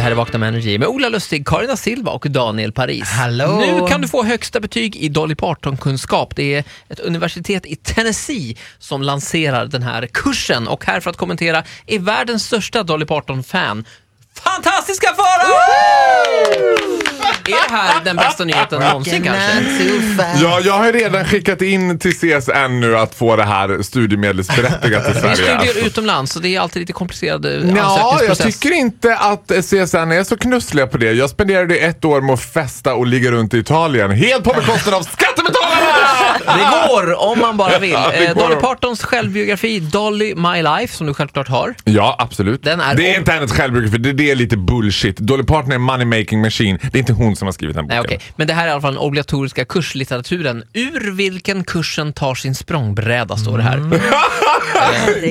Det här är Vakna med Energy med Ola Lustig, Karina Silva och Daniel Paris. Hallå! Nu kan du få högsta betyg i Dolly Parton-kunskap. Det är ett universitet i Tennessee som lanserar den här kursen och här för att kommentera är världens största Dolly Parton-fan Fantastiska Farao! Är det här den bästa nyheten någonsin kanske? Ja, jag har redan skickat in till CSN nu att få det här studiemedelsberättigat i Det är Sverige. studier utomlands så det är alltid lite komplicerade Ja, jag ansökningsprocess. tycker inte att CSN är så knussliga på det. Jag spenderade ett år med att festa och ligga runt i Italien. Helt på bekostnad av skattebetalarna! Det går om man bara vill. Ja, det Eh, går. Dolly Partons självbiografi Dolly My Life, som du självklart har. Ja, absolut. Den är det är om- inte hennes självbiografi, det, det är lite bullshit. Dolly Parton är en money making machine. Det är inte hon som har skrivit den boken. Nej, okej. Men det här är i alla fall den obligatoriska kurslitteraturen. Ur vilken kursen tar sin språngbräda, står det här. Mm.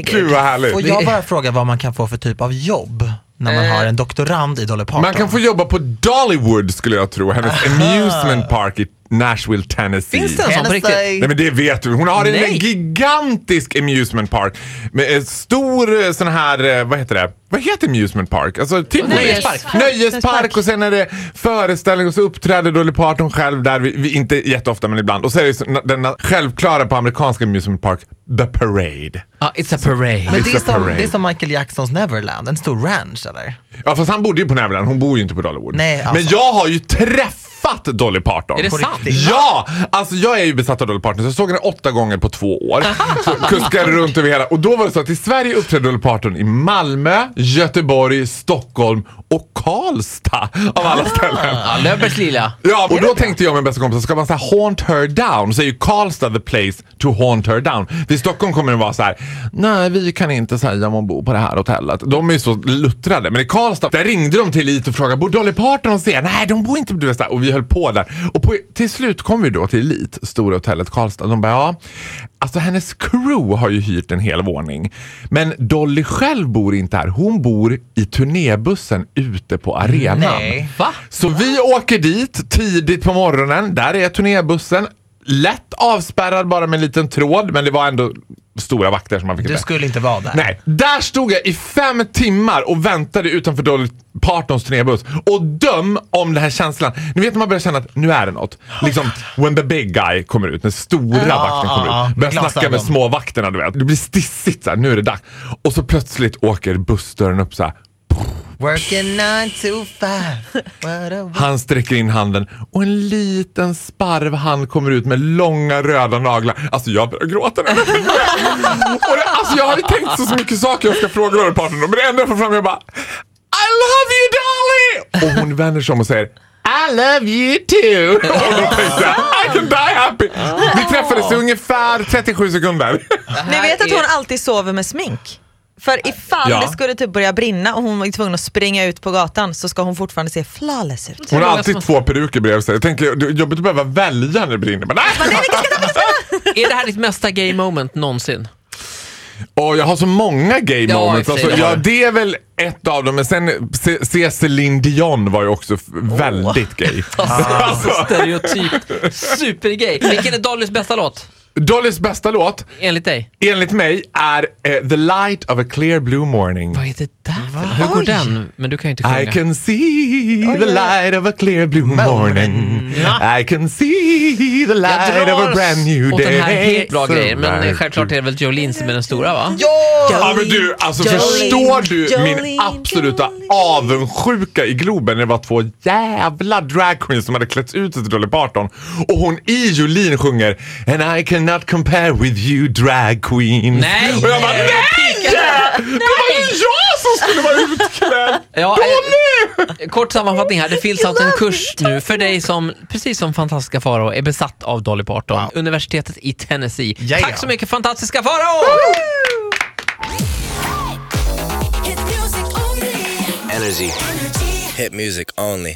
Gud vad härligt. Och jag bara frågar vad man kan få för typ av jobb när man Eh. har en doktorand i Dolly Parton. Man kan få jobba på Dollywood skulle jag tro. Hennes amusement park i Nashville, Tennessee. Finns det en sån på riktigt? Nej men det vet du. Hon har en Nej. gigantisk amusement park. Med en stor eh, sån här, eh, vad heter det? Vad heter amusement park? Alltså typ Nöjespark. Nöjespark och sen är det föreställning och så uppträder Dolly Parton själv där, vi, vi, inte jätteofta men ibland. Och så är det den självklara på amerikanska amusement park, The Parade. Ah, it's a parade. Men det är, a som, det är som Michael Jacksons Neverland, en stor ranch eller? Ja fast han bodde ju på Neverland, hon bor ju inte på Dollywood. Nej, alltså. Men jag har ju träffat Dolly Parton. Är det sant? Ja! Alltså jag är ju besatt av Dolly Parton så jag såg henne åtta gånger på två år. Kuskade runt över hela. Och då var det så att i Sverige uppträdde Dolly Parton i Malmö, Göteborg, Stockholm och Karlstad av alla ställen. Ja, Löfbergs lila. Ja, och då tänkte jag och min bästa kompis, ska man säga haunt her down så är ju Karlstad the place to haunt her down. För i Stockholm kommer det vara så här: nej vi kan inte säga om hon bor på det här hotellet. De är ju så luttrade. Men i Karlstad, där ringde de till Elite och frågade, bor Dolly Parton hos er? Nej, de bor inte på här. Och vi höll på där. Och på, till slut kom vi då till Elite, stora hotellet Karlstad. De bara, ja, alltså hennes crew har ju hyrt en hel våning. Men Dolly själv bor inte här. Hon bor i turnébussen ute på arenan. Nej. Va? Så vi åker dit tidigt på morgonen. Där är turnébussen. Lätt avspärrad bara med en liten tråd, men det var ändå stora vakter som man fick Du skulle inte vara där. Nej, där stod jag i fem timmar och väntade utanför Dolly Partons turnébuss. Och döm om den här känslan. Ni vet när man börjar känna att nu är det något. Liksom when the big guy kommer ut, den stora vakten kommer ja, ut. Börjar snacka med glasögon. små vakterna du vet. Det blir stissigt så här, nu är det dags. Och så plötsligt åker bussdörren upp så här. Working nine to five. Han sträcker in handen och en liten sparv hand kommer ut med långa röda naglar. Alltså jag börjar gråta nu. och det, alltså jag hade tänkt så, så mycket saker jag ska fråga Dolly Parton om. Men det enda jag får fram är bara I love you Dolly! Och hon vänder sig om och säger I love you too! Och då tänkte jag I can die happy! Vi träffades i ungefär 37 sekunder. Ni vet att hon alltid sover med smink? För ifall Ja. det skulle typ börja brinna och hon var tvungen att springa ut på gatan så ska hon fortfarande se flawless ut. Hon har alltid två peruker bredvid sig. Jag tänker, det är jobbigt att behöva välja när det brinner. Men nej! Är det här ditt mesta gay moment någonsin? Och jag har så många gay Ja, moments. i och för Alltså, det har ja, du. det är väl ett av dem. Men sen se, se Celine Dion var ju också f- väldigt gay. Alltså, stereotypt supergay. Vilken är Dollys bästa låt? Dollys bästa låt, Enligt dig? enligt mig, är eh, The Light of a Clear Blue Morning. Vad är det där för Hur går den? Men du kan ju inte sjunga. I can see the light of a clear blue morning. I can see the Jag light of a brand new åt day. den här helt bra So grejer, men självklart är det väl Jolene som är den stora va? Ja men du, alltså Jolene, förstår du min Jolene, absoluta Jolene. avundsjuka i Globen när det var två jävla dragqueens som hade klätts ut till Dolly Parton och hon i Jolene sjunger And I cannot compare with you drag queens. Nej! Och jag bara Nej, nej! Det var ju jag som skulle vara utklädd! Ja, Dolly! eh, kort sammanfattning här. Det finns alltså en kurs nu för dig som, precis som fantastiska Farao, är besatt av Dolly Parton. Universitetet i Tennessee. Ja, Tack så mycket fantastiska Farao! Energy. Hit music only.